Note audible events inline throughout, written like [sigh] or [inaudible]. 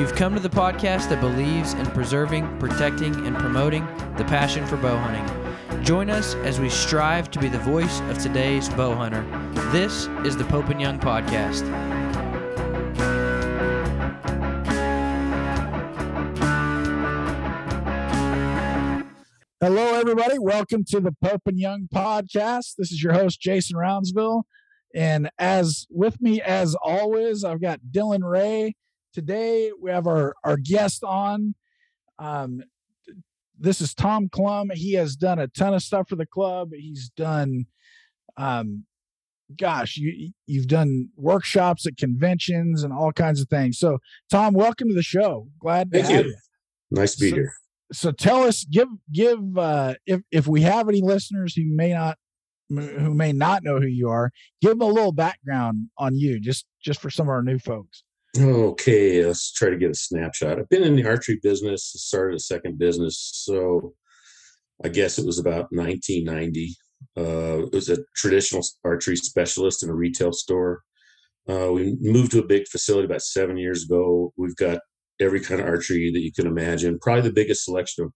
You've come to the podcast that believes in preserving, protecting, and promoting the passion for bow hunting. Join us as we strive to be the voice of today's bow hunter. This is the Pope and Young Podcast. Hello, everybody. Welcome to the Pope and Young podcast. This is your host, Jason Roundsville. And as with me, as always, I've got Dylan Ray. Today, we have our, our guest on. Um, this is Tom Clum. He has done a ton of stuff for the club. He's done, um, gosh, you, you've done workshops at conventions and all kinds of things. So, Tom, welcome to the show. Glad to Thank have you. you. Nice to be So- here. so tell us give give uh if if we have any listeners who may not who may not know who you are give them a little background on you just just for some of our new folks Okay, let's try to get a snapshot. I've been in the archery business, started a second business. So I guess it was about 1990. Uh, it was a traditional archery specialist in a retail store. Uh, we moved to a big facility about seven years ago. We've got every kind of archery that you can imagine. Probably the biggest selection of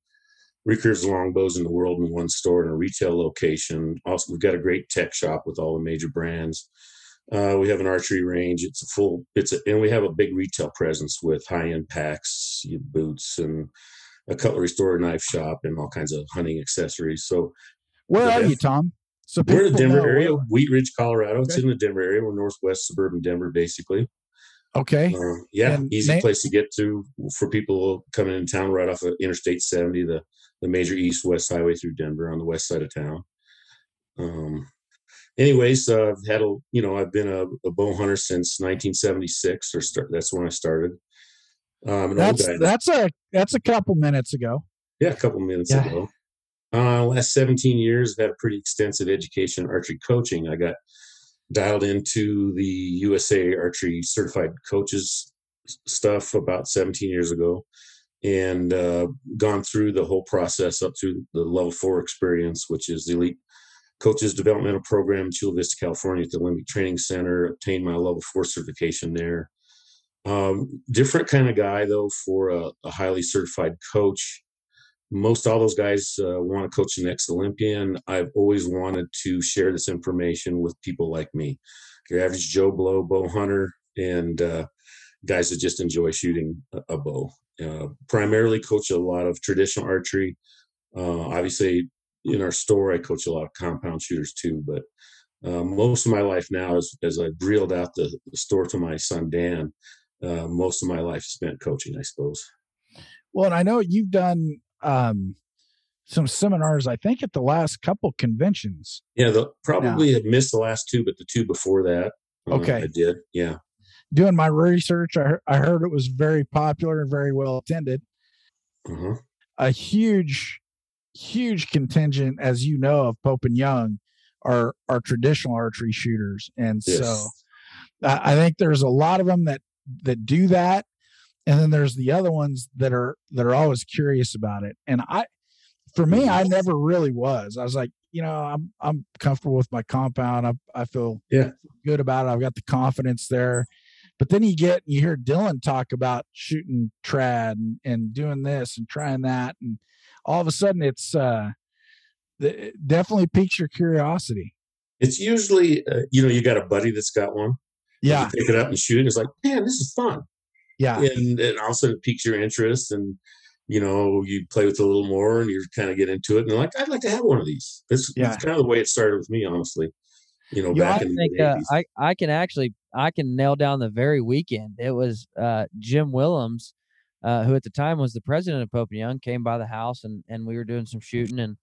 recurves longbows in the world in one store in a retail location. Also, we've got a great tech shop with all the major brands. Uh, we have an archery range. It's a full. It's a, and we have a big retail presence with high end packs, you- boots, and a cutlery store, knife shop, and all kinds of hunting accessories. So where are you tom so we're in the Denver know area, Wheat Ridge, Colorado. It's in the Denver area. We're northwest suburban Denver, basically. okay Uh, yeah, And easy place to get to for people coming in town right off of Interstate 70, the the major east-west highway through Denver on the west side of town. Um, anyways, uh, I've had a you know I've been a, a bow hunter since 1976, or start, that's when I started. Um, that's that's a that's a couple minutes ago Yeah, a couple minutes Yeah. ago. Uh, last 17 years, I've had a pretty extensive education archery coaching. I got dialed into the USA Archery Certified Coaches stuff about 17 years ago and uh, gone through the whole process up to the level four experience, which is the Elite Coaches Developmental Program in Chula Vista, California at the Olympic Training Center, obtained my level four certification there. Um, different kind of guy, though, for a, a highly certified coach most all those guys uh, want to coach the next Olympian. I've always wanted to share this information with people like me, your average Joe Blow bow hunter, and uh, guys that just enjoy shooting a, a bow. Uh, primarily coach a lot of traditional archery. Uh, obviously, in our store, I coach a lot of compound shooters too. But uh, most of my life now, as, as I've reeled out the, the store to my son Dan, uh, most of my life spent coaching, I suppose. well and i know you've done um some seminars, I think, at the last couple conventions. Yeah, the, probably have missed the last two, but the two before that, uh, Okay. I did. Yeah, Doing my research, I, heard- I heard it was very popular and very well attended. uh-huh. A huge, huge contingent, as you know, of Pope and Young are are traditional archery shooters, and Yes. so I think there's a lot of them that that do that, and then there's the other ones that are that are always curious about it. And I, for me, I never really was. I was like, you know, I'm I'm comfortable with my compound. I I feel Yeah. good about it. I've got the confidence there. But then you get you hear Dylan talk about shooting trad and, and doing this and trying that, and all of a sudden it's uh, the, it definitely piques your curiosity. It's usually, uh, you know, you got a buddy that's got one. Yeah, You pick it up and shoot. It's like, man, this is fun. yeah, and it also piques your interest and you know you play with it a little more and you kind of get into it and you're like i'd like to have one of these it's, Yeah. it's kind of the way it started with me honestly you know Yeah, back I in think the uh, I I can actually I can nail down the very weekend. It was uh, Jim Willems, uh, who at the time was the president of Pope and Young, came by the house and and we were doing some shooting and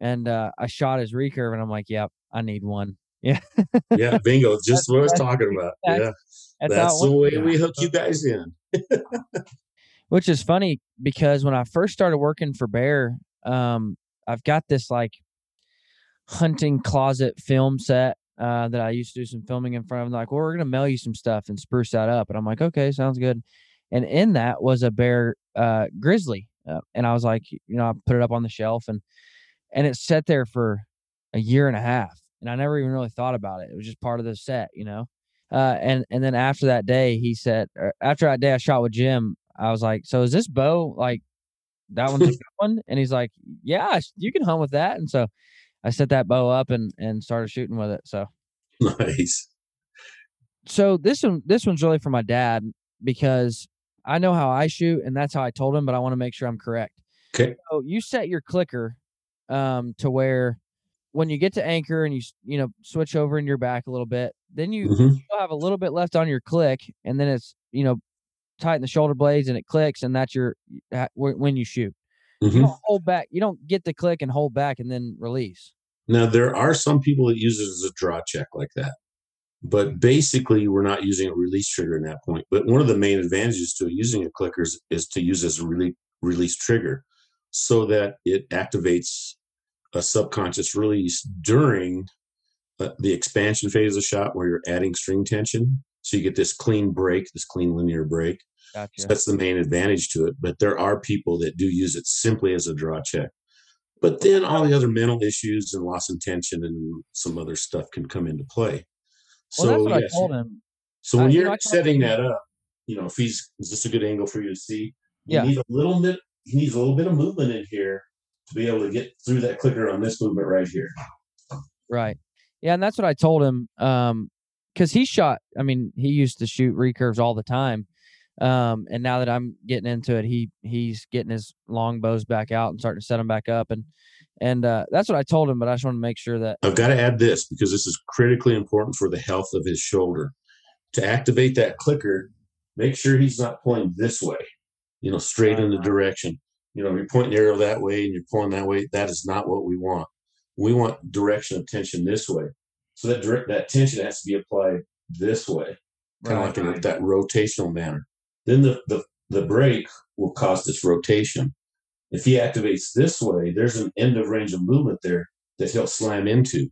and uh, I shot his recurve and I'm like, yep, I need one. [laughs] Yeah, yeah bingo [laughs] just what i was talking about that's- yeah [laughs] That's, that's the way we hook you guys in which is funny because when I first started working for Bear, um, I've got this like hunting closet film set uh, that I used to do some filming in front of. And like, well, we're gonna mail you some stuff and spruce that up, and I'm like, okay, sounds good. And in that was a bear uh, grizzly, uh, and I was like, you know, I put it up on the shelf and and it sat there for a year and a half, and I never even really thought about it. It was just part of the set, you know. Uh, and and then after that day, he said, or after that day I shot with Jim, I was like, so is this bow like that one's a good [laughs] one? And he's like, yeah, you can hunt with that. And so I set that bow up and and started shooting with it. So nice so this one this one's really for my dad because I know how I shoot and that's how I told him, but I want to make sure I'm correct. okay So you set your clicker um to where when you get to anchor and you you know switch over in your back a little bit, then you Mhm. still have a little bit left on your click, and then it's you know tighten the shoulder blades and it clicks, and that's your when you shoot. You Mhm. don't hold back. You don't get the click and hold back and then release. now there are some people that use it as a draw check like that but basically we're not using a release trigger in that point but one of the main advantages to using a clicker is, is to use as a rele- release trigger so that it activates a subconscious release during uh, the expansion phase of the shot where you're adding string tension so you get this clean break this clean linear break Gotcha. so that's the main advantage to it. But there are people that do use it simply as a draw check. But then all the other mental issues and loss of tension and some other stuff can come into play. Well, that's So what yes, I told him. so when you you're know, setting that up, you know, if he's is this a good angle for you to see? You Yeah. need a little bit. He needs a little bit of movement in here to be able to get through that clicker on this movement right here. Right. Yeah, and that's what I told him. Um, because he shot. I mean, he used to shoot recurves all the time. Um, and now that I'm getting into it, he he's getting his long bows back out and starting to set them back up, and and uh, that's what I told him. But I just want to make sure that I've got to add this because this is critically important for the health of his shoulder. To activate that clicker, make sure he's not pulling this way, you know, straight in the direction. You know, if you're pointing the arrow that way and you're pulling that way, that is not what we want. We want direction of tension this way. So that direct, that tension has to be applied this way, kind of like in that rotational manner. Then the, the, the break will cause this rotation. If he activates this way, there's an end of range of movement there that he'll slam into.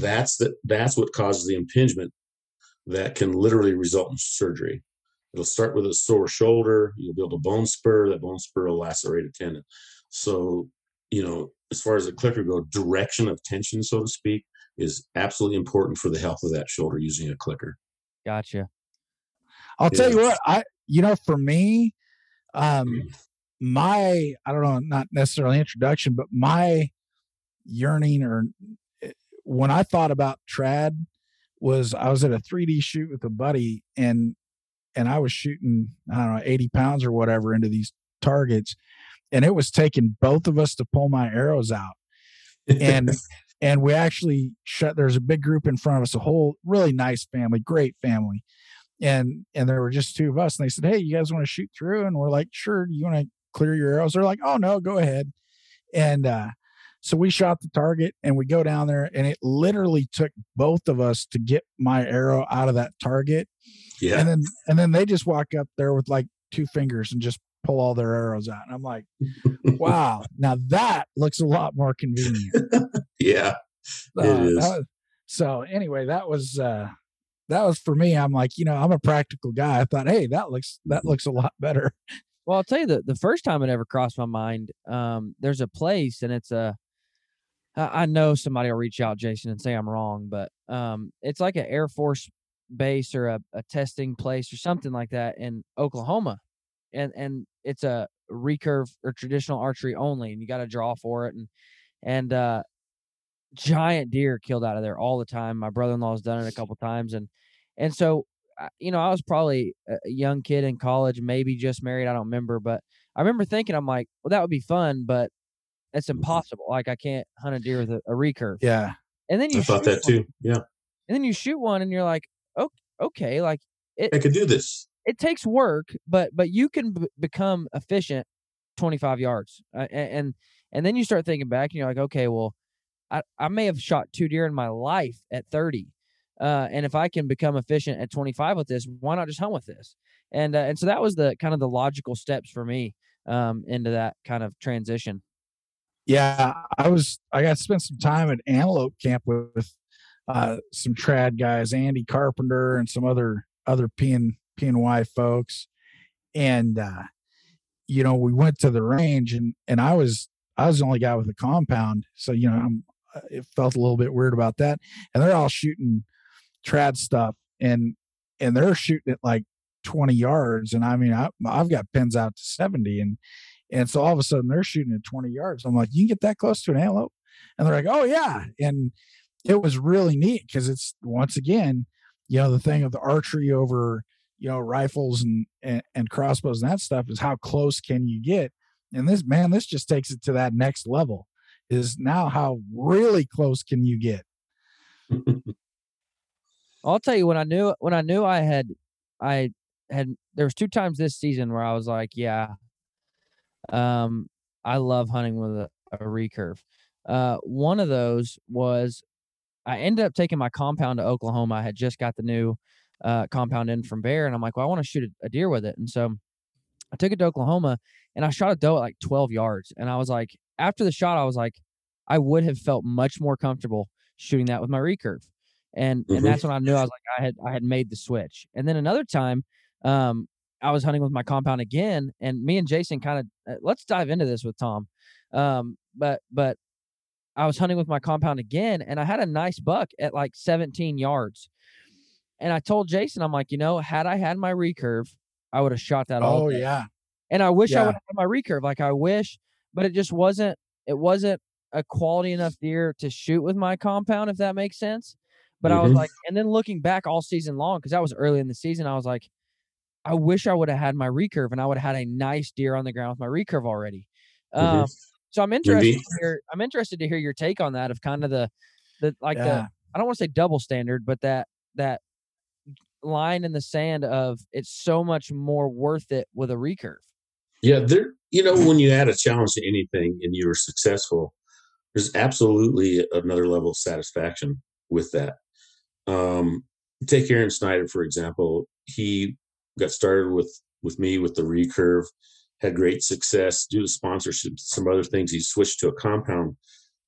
That's the that's what causes the impingement that can literally result in surgery. It'll start with a sore shoulder. You'll build a bone spur. That bone spur will lacerate a tendon. So, you know, as far as the clicker go, direction of tension, so to speak, is absolutely important for the health of that shoulder using a clicker. gotcha. I'll tell you what, I you know, for me, um, my I don't know, not necessarily introduction, but my yearning or eh, when I thought about trad was I was at a 3D shoot with a buddy and and I was shooting I don't know 80 pounds or whatever into these targets, and it was taking both of us to pull my arrows out. And [laughs] and we actually shut there's a big group in front of us a whole really nice family great family. And and there were just two of us and they said hey you guys want to shoot through? And we're like sure do you want to clear your arrows they're like oh no go ahead And uh, so we shot the target and we go down there, and it literally took both of us to get my arrow out of that target. Yeah. And then and then they just walk up there with like two fingers and just pull all their arrows out. And I'm like, [laughs] wow, now that looks a lot more convenient. [laughs] yeah. Uh, It is. was- so anyway, that was uh that was for me. I'm like, you know, I'm a practical guy. I thought, hey, that looks that looks a lot better. Well, I'll tell you the the first time it ever crossed my mind. Um, there's a place, and it's a. I know somebody will reach out, Jason, and say I'm wrong, but um, it's like an Air Force base or a, a testing place or something like that in Oklahoma, and and it's a recurve or traditional archery only, and you got to draw for it, and and uh, giant deer killed out of there all the time. My brother-in-law's done it a couple times, and and so you know, I was probably a young kid in college, maybe just married. I don't remember, but I remember thinking, I'm like, well, that would be fun, but it's impossible. Like I can't hunt a deer with a, a recurve. Yeah. And then you I thought that one- too. Yeah. And then you shoot one, and you're like, oh, okay, like it I could do this. it takes work, but but you can b- become efficient 25 yards, uh, and and then you start thinking back, and you're like, okay, well, I I may have shot two deer in my life at 30, uh, and if I can become efficient at 25 with this, why not just hunt with this? And uh, and so that was the kind of the logical steps for me um, into that kind of transition. Yeah, I was. I got to spend some time at Antelope Camp with, uh, some trad guys, Andy Carpenter, and some other other PN PNY folks, and uh, you know we went to the range, and and I was I was the only guy with a compound, so you know I'm, uh, it felt a little bit weird about that, and they're all shooting trad stuff, and and they're shooting at like 20 yards, and I mean I, I've got pins out to 70, and and so all of a sudden they're shooting at 20 yards. I'm like, you can get that close to an antelope? And they're like, oh, yeah. And it was really neat because it's once again, you know, the thing of the archery over, you know, rifles and, and, and crossbows and that stuff is how close can you get? And this, man, this just takes it to that next level is now how really close can you get? [laughs] I'll tell you when I knew when I knew I had I had there was two times this season where I was like, yeah, um, I love hunting with a, a recurve. Uh, one of those was I ended up taking my compound to Oklahoma. I had just got the new uh, compound in from Bear, and I'm like, well, I want to shoot a, a deer with it, and so I took it to Oklahoma, and I shot a doe at like 12 yards, and I was like, after the shot, I was like, I would have felt much more comfortable shooting that with my recurve and Mhm. and that's when I knew I was like I had I had made the switch. And then another time, um, I was hunting with my compound again, and me and Jason kind of uh, let's dive into this with Tom. Um, but but I was hunting with my compound again, and I had a nice buck at like 17 yards. And I told Jason, I'm like, you know, had I had my recurve, I would have shot that all. Oh, day." yeah. And I wish I would have had my recurve. Like I wish, but it just wasn't. It wasn't a quality enough deer to shoot with my compound, if that makes sense. But I was Mhm. like, and then looking back all season long, because that was early in the season, I was like, I wish I would have had my recurve and I would have had a nice deer on the ground with my recurve already. Mhm. Um, so I'm interested. To hear, I'm interested to hear your take on that of kind of the, the like Yeah. the I don't want to say double standard, but that that line in the sand of it's so much more worth it with a recurve. Yeah, there. You know, when you add a challenge to anything and you're successful, there's absolutely another level of satisfaction with that. Um, take Aaron Snyder for example. He got started with with me with the recurve, had great success due to sponsorships, some other things. He switched to a compound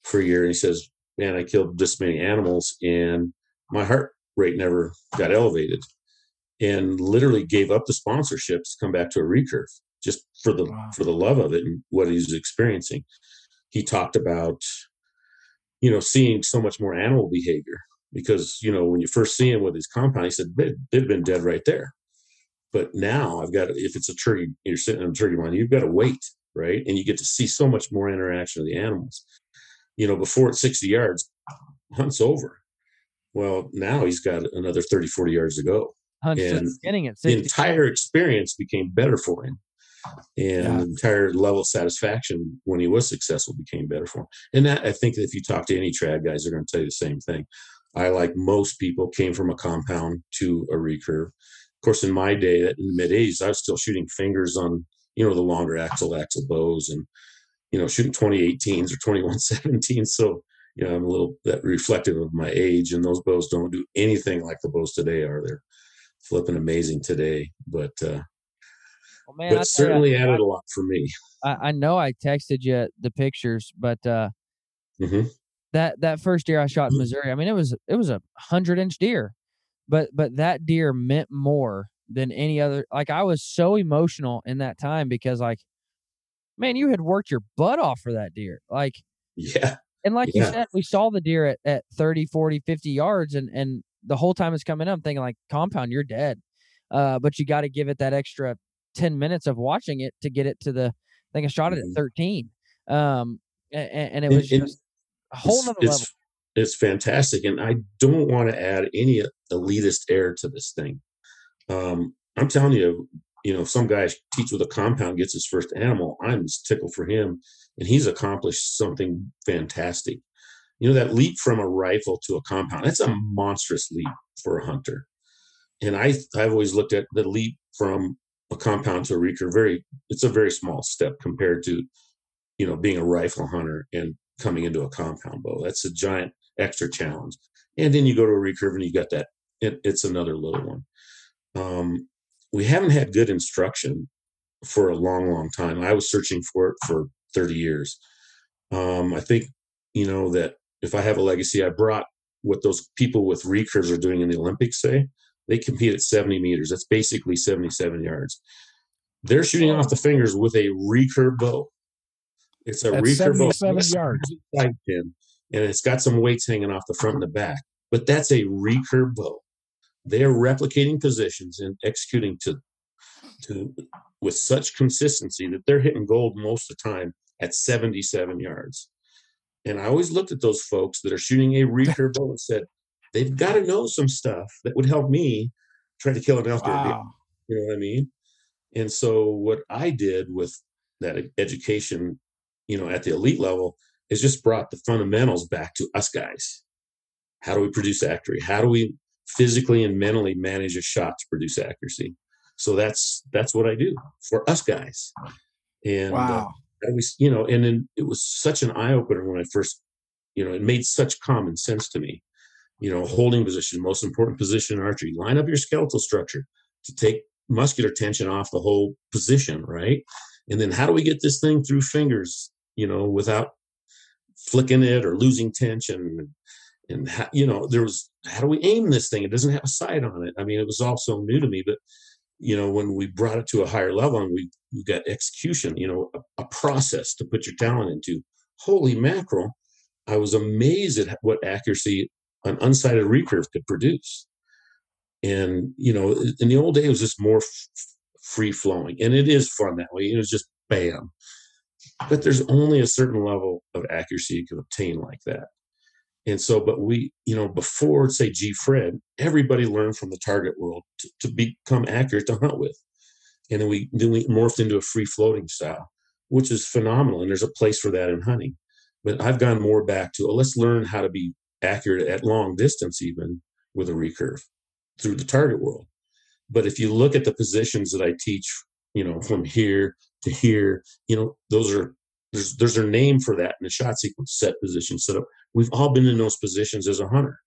for a year, and he says, "Man, I killed this many animals, and my heart rate never got elevated." And literally gave up the sponsorships to come back to a recurve just for the Wow. for the love of it and what he's experiencing. He talked about, you know, seeing so much more animal behavior because you know when you first see him with his compound, he said "They- they've been dead right there. But now I've got if it's a turkey, you're sitting on a turkey line, you've got to wait, right? And you get to see so much more interaction of the animals. You know, before at 60 yards, hunt's over. Well, now he's got another 30, 40 yards to go Hunt's And getting it. the entire experience became better for him and Yeah. the entire level of satisfaction when he was successful became better for him and that i think that if you talk to any trad guys they're going to tell you the same thing i like most people came from a compound to a recurve of course in my day in the mid 80s i was still shooting fingers on you know the longer axle axle bows and you know, shooting 2018s or 2117. So, you know, I'm a little that reflective of my age, and those bows don't do anything like the bows today are. They're flipping amazing today, but uh, well, man, but certainly you, added I, a lot for me. I, I, know I texted you the pictures, but uh, mm-hmm. That that first deer I shot in mm-hmm. Missouri, I mean, it was it was a hundred inch deer, but but that deer meant more than any other. Like I was so emotional in that time because like, man, you had worked your butt off for that deer. Like, yeah. And like yeah. you said, we saw the deer at, at 30, 40, 50 yards and, and the whole time it's coming up, I'm thinking like compound, you're dead. Uh, but you got to give it that extra 10 minutes of watching it to get it to the, I think I shot it at mm-hmm. 13. Um, and, and it was just a whole nother level. It's fantastic. And I don't want to add any elitist air to this thing. Um, I'm telling you, you know, if some guy teach with a compound gets his first animal. I'm tickled for him, and he's accomplished something fantastic. You know, that leap from a rifle to a compound, that's a monstrous leap for a hunter. And I, I've always looked at the leap from a compound to a recurve very, it's a very small step compared to, you know, being a rifle hunter and coming into a compound bow. That's a giant extra challenge. And then you go to a recurve and you got that, it, it's another little one um, we haven't had good instruction for a long, long time. I was searching for it for 30 years. Um, I think, you know, that if I have a legacy, I brought what those people with recurves are doing in the Olympics say. They compete at 70 meters. That's basically 77 yards. They're shooting off the fingers with a recurve bow. It's a recurve bow. 77 yards. Side pin, and it's got some weights hanging off the front and the back. But that's a recurve bow they are replicating positions and executing to to with such consistency that they're hitting gold most of the time at 77 yards. And I always looked at those folks that are shooting a recurve [laughs] bow and said, they've got to know some stuff that would help me try to kill an elk wow. You know what I mean? And so what I did with that education, you know, at the elite level has just brought the fundamentals back to us guys. How do we produce accuracy? How do we physically and mentally manage a shot to produce accuracy. So that's that's what I do for us guys. And uh, wow. uh, was, you know, and then it was such an eye opener when I first, you know, it made such common sense to me. You know, holding position, most important position in archery. Line up your skeletal structure to take muscular tension off the whole position, right? And then how do we get this thing through fingers, you know, without flicking it or losing tension? and how, you know there was how do we aim this thing? It doesn't have a sight on it. I mean it was all so new to me but you know when we brought it to a higher level and we, we got execution you know a, a process to put your talent into. Holy mackerel i was amazed at what accuracy an unsighted recurve could produce. And you know in the old days it was just more f- free flowing. And it is fun that way. It was just bam but there's only a certain level of accuracy you can obtain like that and so, but we, you know, before say G Fred, everybody learned from the target world to, to become accurate to hunt with. And then we then we morphed into a free floating style, which is phenomenal. And there's a place for that in hunting. But I've gone more back to oh, let's learn how to be accurate at long distance, even with a recurve through the target world. But if you look at the positions that I teach, you know, from here to here, you know, those are there's there's a name for that in the shot sequence, set position, up. We've all been in those positions as a hunter.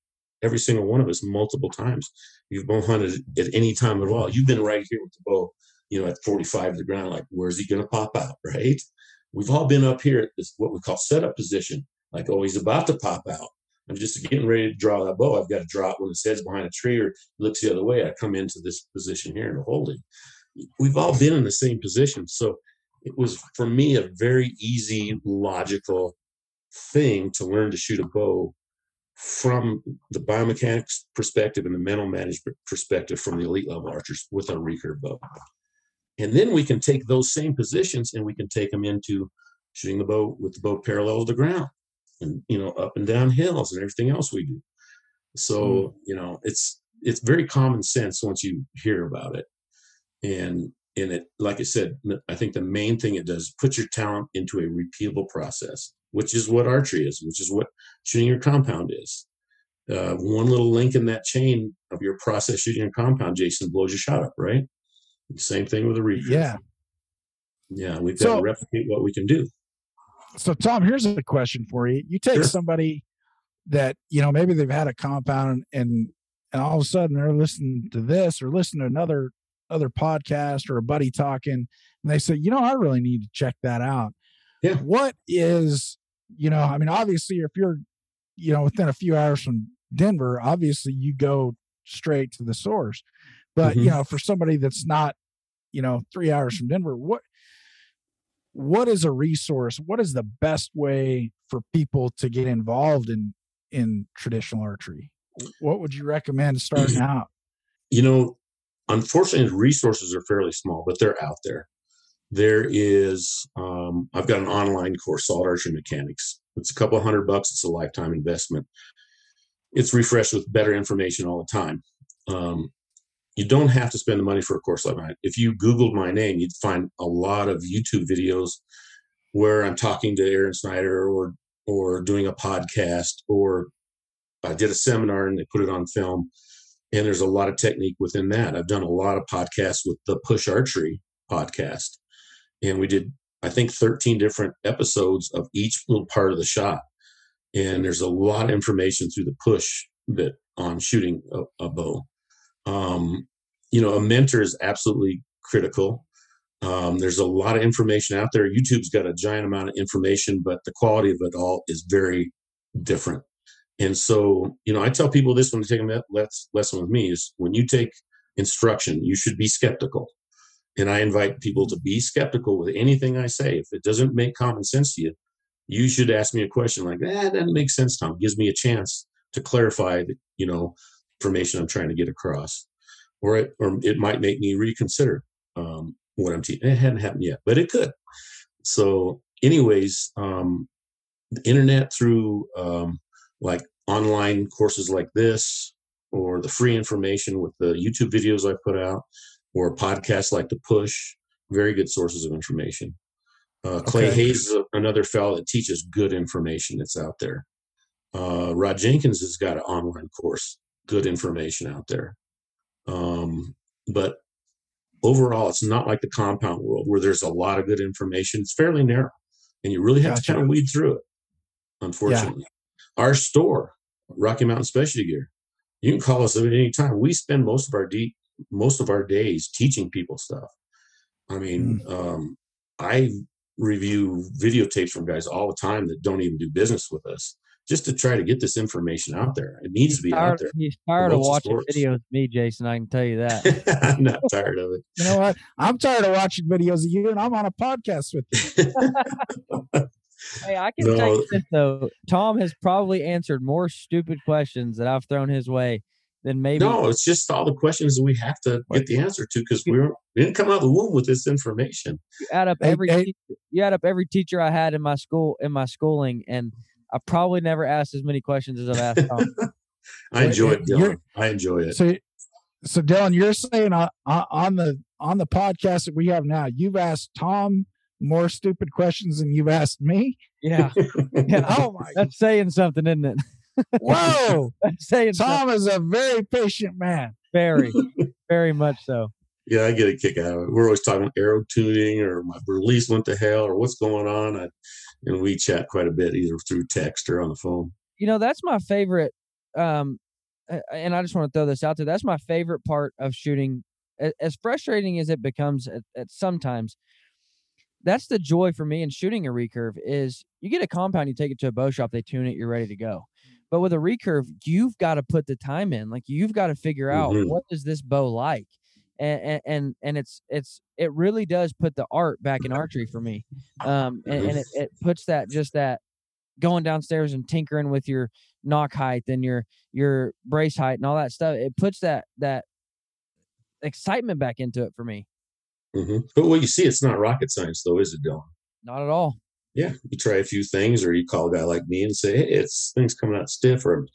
Every single one of us, multiple times. You've bow hunted at any time at all. You've been right here with the bow, you know, at 45 to the ground, like where's he gonna pop out, right? We've all been up here at this what we call setup position, like oh, he's about to pop out. I'm just getting ready to draw that bow. I've got to draw it when his head's behind a tree or looks the other way. I come into this position here and hold it. We've all been in the same position. So it was for me a very easy, logical thing to learn to shoot a bow from the biomechanics perspective and the mental management perspective from the elite level archers with a recurve bow. And then we can take those same positions and we can take them into shooting the bow with the bow parallel to the ground and you know up and down hills and everything else we do. So, mm. you know, it's it's very common sense once you hear about it. And and it like i said i think the main thing it does is put your talent into a repeatable process which is what archery is which is what shooting your compound is. Uh, one little link in that chain of your process shooting your compound jason blows your shot up right? Same thing with a recurve yeah. Yeah we've got so, to replicate what we can do. So Tom, here's a question for you. You take Sure. somebody that, you know, maybe they've had a compound and and all of a sudden they're listening to this or listening to another other podcast or a buddy talking and they say, you know, I really need to check that out. Yeah. What is, you know, I mean, obviously if you're, you know, within a few hours from Denver, obviously you go straight to the source. But you Mhm. know, for somebody that's not, you know, three hours from Denver, what what is a resource what is the best way for people to get involved in in traditional archery what would you recommend starting out you know, unfortunately, resources are fairly small, but they're out there. There is, um, I've got an online course, Salt Archery Mechanics. It's a couple hundred bucks. It's a lifetime investment. It's refreshed with better information all the time. Um, you don't have to spend the money for a course like mine. If you Googled my name, you'd find a lot of YouTube videos where I'm talking to Aaron Snyder or or doing a podcast or I did a seminar and they put it on film and there's a lot of technique within that. I've done a lot of podcasts with the Push Archery podcast, and we did I think 13 different episodes of each little part of the shot. And there's a lot of information through the push bit on shooting a, a bow. Um, you know, a mentor is absolutely critical. Um, there's a lot of information out there. YouTube's got a giant amount of information, but the quality of it all is very different. And so, you know, I tell people this when they take a lesson with me is when you take instruction, you should be skeptical. And I invite people to be skeptical with anything I say. If it doesn't make common sense to you, you should ask me a question like, "That doesn't make sense, Tom." It Gives me a chance to clarify, the, you know, information I'm trying to get across, or it, or it might make me reconsider um, what I'm teaching. It hadn't happened yet, but it could. So, anyways, um, the internet through um, like online courses like this, or the free information with the YouTube videos I put out, or podcasts like The Push, very good sources of information. Uh, Clay Okay. Hayes is a- another fellow that teaches good information that's out there. Uh, Rod Jenkins has got an online course, good information out there. Um, but overall, it's not like the compound world where there's a lot of good information. It's fairly narrow, and you really have to kind of weed through it. Unfortunately, our store, Rocky Mountain Specialty Gear, you can call us at any time. We spend most of our de- most of our days teaching people stuff. I mean, um, I review videotapes from guys all the time that don't even do business with us, just to try to get this information out there. It needs to be out there. he's tired of watching sports. videos of me, Jason. I can tell you that. [laughs] I'm not tired of it. you know what i'm tired of watching videos of you and i'm on a podcast with you [laughs] hey, I can tell No. you this though. Tom has probably answered more stupid questions that I've thrown his way than maybe. No, it's just all the questions we have to get the answer to because we we didn't come out of the womb with this information. you add up every hey. teacher, you add up every teacher I had in my school in my schooling, and I probably never asked as many questions as I've asked Tom. [laughs] I enjoy it, Dylan. I enjoy it. so so dylan you're saying on, on the on the podcast that we have now you've asked tom more stupid questions than you've asked me yeah, [laughs] yeah. oh my That's saying something, isn't it? whoa [laughs] That's saying something. tom is a very patient man Very, [laughs] very much so. Yeah, I get a kick out of it. We're always talking arrow tuning or my release went to hell or what's going on. I, and we chat quite a bit either through text or on the phone. you know that's my favorite um and i just want to throw this out there that's my favorite part of shooting as frustrating as it becomes at, at sometimes that's the joy for me in shooting a recurve is you get a compound you take it to a bow shop they tune it you're ready to go. But with a recurve you've got to put the time in like you've got to figure out Mhm. what is this bow like? And, and and and it's it's it really does put the art back in archery for me um and, and it, it puts that just that going downstairs and tinkering with your nock height and your your brace height and all that stuff it puts that that excitement back into it for me hmm But what you see, it's not rocket science, though, is it, Dylan? not at all Yeah, you try a few things, or you call a guy like me and say, "Hey, it's things coming out stiff," or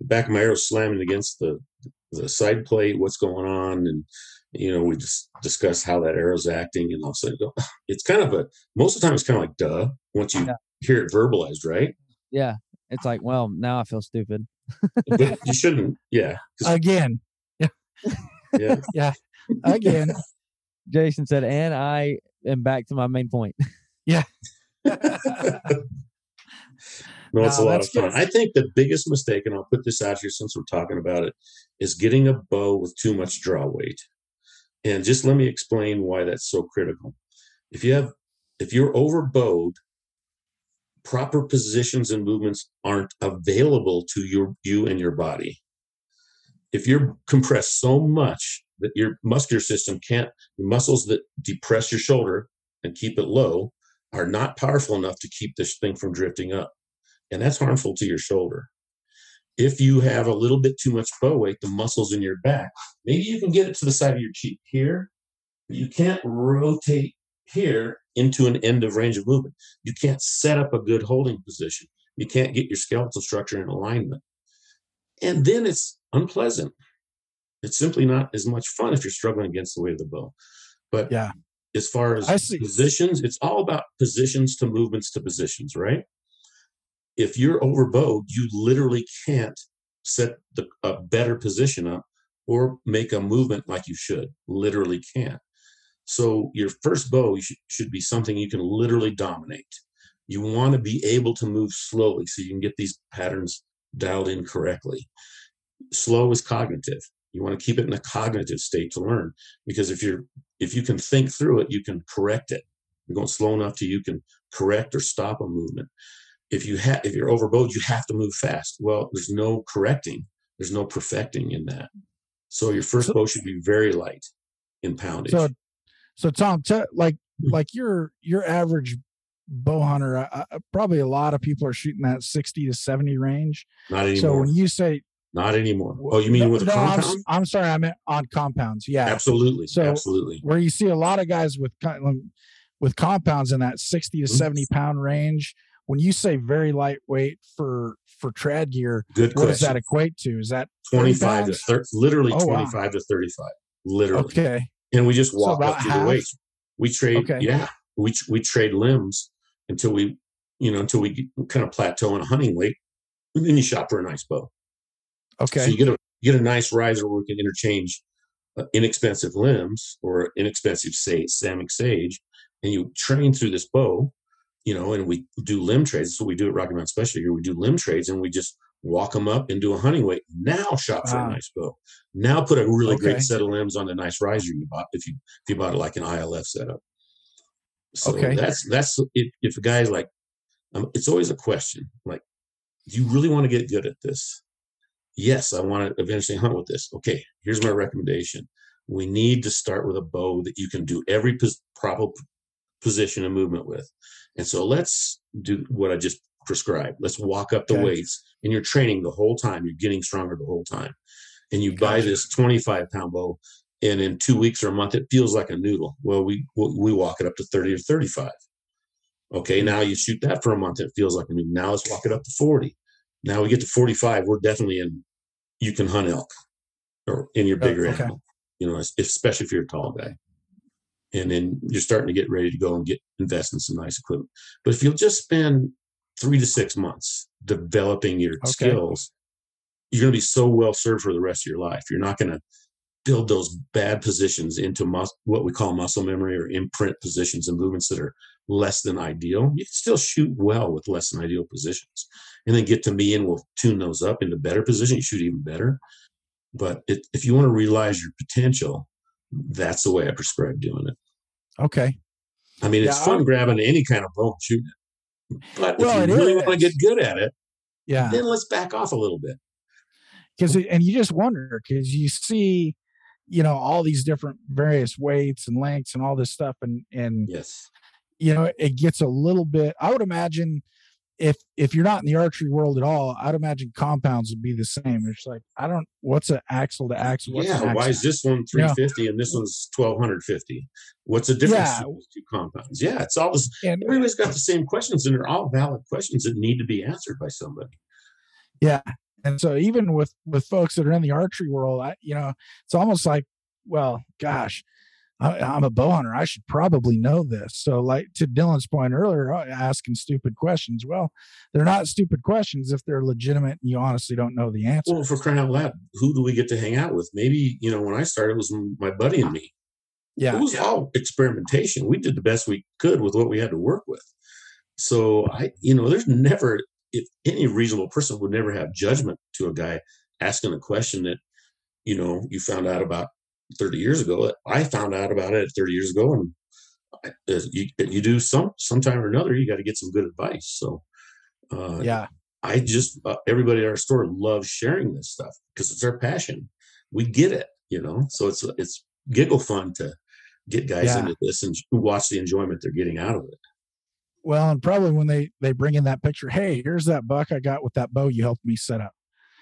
the back of my arrow slamming against the the side plate. What's going on? And you know, we just discuss how that arrow's acting, and all of a sudden, go, [laughs] it's kind of a most of the time it's kind of like duh once you Yeah. hear it verbalized, right? yeah it's like well now i feel stupid you shouldn't, Yeah. [laughs] again [laughs] Yeah. yeah. again jason said and i am back to my main point yeah. [laughs] No, it's a lot of fun. good. I think the biggest mistake, and I'll put this out here since we're talking about it, is getting a bow with too much draw weight. And just let me explain why that's so critical. If you have, if you're overbowed, proper positions and movements aren't available to your you and your body. If you're compressed so much that your muscular system can't, the muscles that depress your shoulder and keep it low are not powerful enough to keep this thing from drifting up and that's harmful to your shoulder. If you have a little bit too much bow weight, the muscles in your back, maybe you can get it to the side of your cheek here, but you can't rotate here into an end of range of movement. You can't set up a good holding position. You can't get your skeletal structure in alignment. And then it's unpleasant. It's simply not as much fun if you're struggling against the weight of the bow. But Yeah. as far as positions, it's all about positions to movements to positions, right? if you're overbowed, you literally can't set the, a better position up or make a movement like you should. Literally can't. So your first bow should be something you can literally dominate. You want to be able to move slowly so you can get these patterns dialed in correctly. Slow is cognitive. You want to keep it in a cognitive state to learn because if you're if you can think through it, you can correct it. You're going slow enough to you can correct or stop a movement if you have if you're overbowed, you have to move fast. Well, there's no correcting, there's no perfecting in that. So your first bow should be very light in poundage. So, so Tom, te- like Hmm. like your your average bow hunter, probably a lot of people are shooting that sixty to seventy range. not anymore. So when you say, not anymore. Oh, you mean no, with no, I'm, compound? I'm sorry, I meant on compounds. Yeah, Absolutely. So- absolutely. where you see a lot of guys with with compounds in that 60 to Mhm. 70 pound range when you say very lightweight for for trad gear Good what does that equate to is that 25 to? 30, literally Oh, wow. 25 to 35. Literally. okay And we just walk about up half? the weights. We trade, Okay. yeah, we we trade limbs until we, you know, until we kind of plateau in a hunting weight, and then you shop for a nice bow. Okay So you get a you get a nice riser where we can interchange uh, inexpensive limbs or inexpensive sage, Samick Sage, and you train through this bow, you know, and we do limb trades. That's what we do at Rocky Mountain Specialty here. We do limb trades and we just walk them up and do a hunting weight. Now shop for Wow. a nice bow. Now put a really Okay. great set of limbs on the nice riser you bought if you if you bought it like an ILF setup. So Okay. that's that's if, if a guy's like, um, it's always a question like, do you really want to get good at this? Yes, I want to eventually hunt with this. Okay, here's my recommendation. We need to start with a bow that you can do every pos- proper position and movement with. And so let's do what I just prescribed. Let's walk up the Okay. weights, and you're training the whole time. You're getting stronger the whole time. And you buy this 25 pound bow, and in two weeks or a month, it feels like a noodle. Well, we we walk it up to 30 or 35. Okay, now you shoot that for a month, it feels like a noodle. Now let's walk it up to 40. Now we get to 45, we're definitely in. You can hunt elk, or in your Oh, bigger okay. animal. You know, especially if you're a tall guy. And then you're starting to get ready to go and get invest in some nice equipment. But if you'll just spend three to six months developing your Okay. skills, you're going to be so well served for the rest of your life. You're not going to build those bad positions into mus- what we call muscle memory or imprint positions and movements that are less than ideal. You can still shoot well with less than ideal positions, and then get to me and we'll tune those up into better position. You shoot even better. But it, if you want to realize your potential, that's the way I prescribe doing it. okay I mean, it's Yeah, fun I'm- grabbing any kind of bow and shooting it. But Well, if you really is. want to get good at it, yeah then let's back off a little bit. because and you just wonder because you see you know all these different various weights and lengths and all this stuff and and Yes. you know it gets a little bit i would imagine if if you're not in the archery world at all i'd imagine compounds would be the same it's like i don't what's an axle to axle what's yeah. Why is this one Yeah. 350 and this one's 1250? What's the difference Yeah. between those two compounds? Yeah. It's all this. and Everybody's got the same questions and they're all valid questions that need to be answered by somebody. yeah and so even with with folks that are in the archery world i you know it's almost like well gosh I, i'm a bow hunter i should probably know this so like to dylan's point earlier uh, asking stupid questions well they're not stupid questions if they're legitimate and you honestly don't know the answer Well, for crying out loud, who do we get to hang out with? Maybe, you know, when I started, it was my buddy and me. yeah It was all experimentation. We did the best we could with what we had to work with. So I, you know, there's never if any reasonable person would never have judgment to a guy asking a question that you know you found out about 30 years ago. I found out about it 30 years ago, and you you do some sometime or another. You got to get some good advice. So uh, yeah, I just uh, everybody at our store loves sharing this stuff because it's our passion. We get it, you know. So it's it's giggle fun to get guys Yeah. into this and watch the enjoyment they're getting out of it. well, and probably when they they bring in that picture, hey, here's that buck I got with that bow you helped me set up.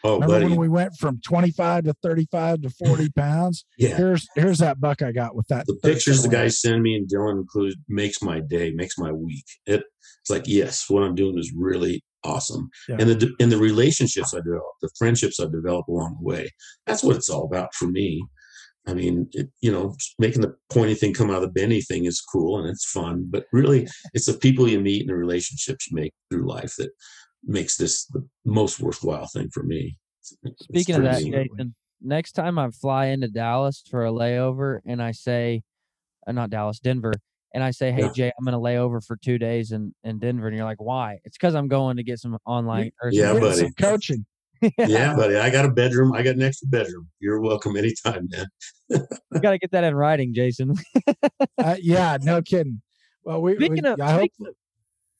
Oh, Remember buddy, when we went from 25 to 35 to 40 [laughs] pounds? yeah. Here's here's that buck I got with that. The pictures the guys send me and Dylan included makes my day, makes my week. It, it's like yes, what I'm doing is really awesome, Yeah. and the and the relationships I develop, the friendships I develop along the way. That's what it's all about for me. I mean, it, you know, making the pointy thing come out of the bendy thing is cool and it's fun, but really, it's the people you meet and the relationships you make through life that makes this the most worthwhile thing for me. It's- it's Speaking of that, pretty- Absolutely. Jason, next time I fly into Dallas for a layover and I say, uh, not Dallas, Denver, and I say, hey, Yeah. Jay, I'm going to lay over for two days in, in Denver. And you're like, why? It's because I'm going to get some online. Or [laughs] Yeah, Get buddy. some coaching. [laughs] yeah, buddy, I got a bedroom. I got an extra bedroom. You're welcome anytime, man. You got to get that in writing, Jason. [laughs] Uh, yeah, no kidding. Well, we, we of, I hope. of-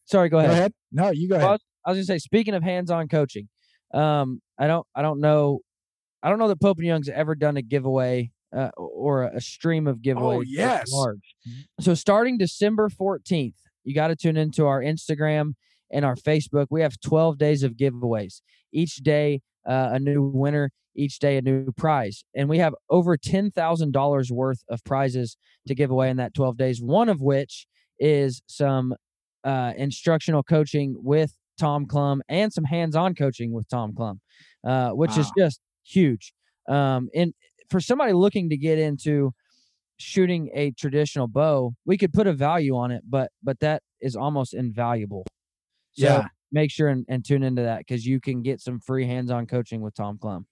sorry, go Go ahead. ahead. No, you go Well, ahead. I was gonna say, speaking of hands-on coaching, um, I don't, I don't know, I don't know that Pope and Young's ever done a giveaway uh, or a, stream of giveaways. Oh, yes. large. So starting December fourteenth, you got to tune into our Instagram and our Facebook. We have twelve days of giveaways. Each day, uh, a new winner. Each day, a new prize, and we have over ten thousand dollars worth of prizes to give away in that twelve days. One of which is some uh, instructional coaching with Tom Clum and some hands-on coaching with Tom Clum, uh, which is just huge. Um, and for somebody looking to get into shooting a traditional bow, we could put a value on it, but but that is almost invaluable. So Yeah. make sure and, and tune into that because you can get some free hands-on coaching with Tom Clum.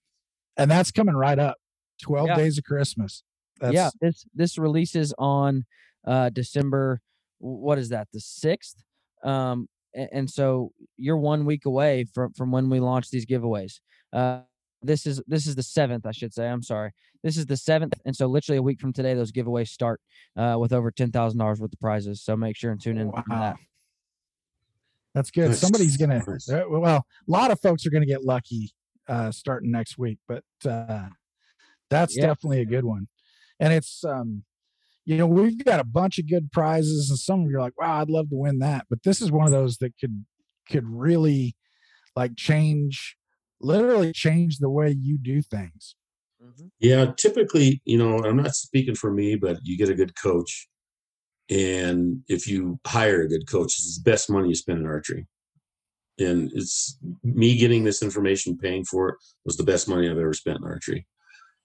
And that's coming right up. 12 Yeah. days of Christmas. That's, yeah, this this releases on uh December. What is that? The sixth. Um, and, so you're one week away from from when we launch these giveaways. Uh, this is this is the seventh, I should say. I'm sorry. This is the seventh, and so literally a week from today, those giveaways start uh, with over ten thousand dollars worth of prizes. So make sure and tune in. to Wow. that. That's good. Nice. Somebody's gonna uh, well, a lot of folks are gonna get lucky uh starting next week, but uh that's Yeah. definitely a good one. And it's um you know, we've got a bunch of good prizes and some of you are like, wow, I'd love to win that. But this is one of those that could could really like change literally change the way you do things. Mm-hmm. Yeah, typically, you know, I'm not speaking for me, but you get a good coach. And if you hire a good coach, it's the best money you spend in archery. And it's me getting this information, paying for it was the best money I've ever spent in archery.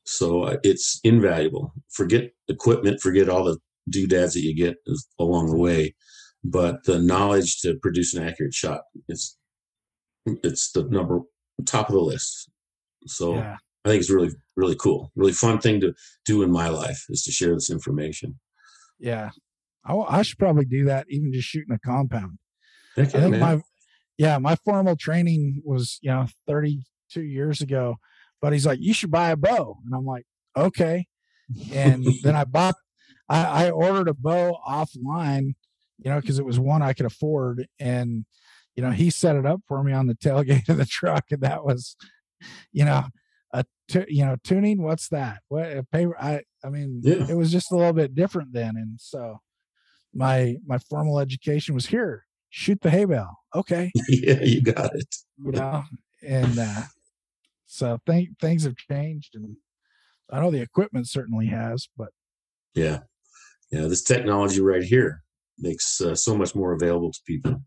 So uh, it's invaluable. Forget equipment, forget all the doodads that you get along the way, but the knowledge to produce an accurate shot is it's the number top of the list. So Yeah. I think it's really, really cool. Really fun thing to do in my life is to share this information. Yeah. I should probably do that even just shooting a compound. I yeah, my yeah, my formal training was, you know, 32 years ago. But he's like, you should buy a bow. And I'm like, okay. And then I bought I, I ordered a bow offline, you know, because it was one I could afford. And, you know, he set it up for me on the [laughs] tailgate of the truck. And that was, you know, a tu- you know, tuning, what's that? What a paper I I mean, Yeah. it was just a little bit different then. And so my my formal education was here shoot the hay bale okay [laughs] yeah, you got it. you know and uh so th- things have changed and i know the equipment certainly has but Yeah. Yeah. This technology right here makes uh, so much more available to people.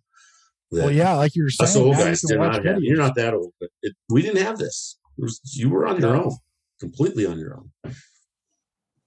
well yeah like you were Us saying old now you guys did not have. You're not that old, but it, we didn't have this. It was, you were on your own, completely on your own.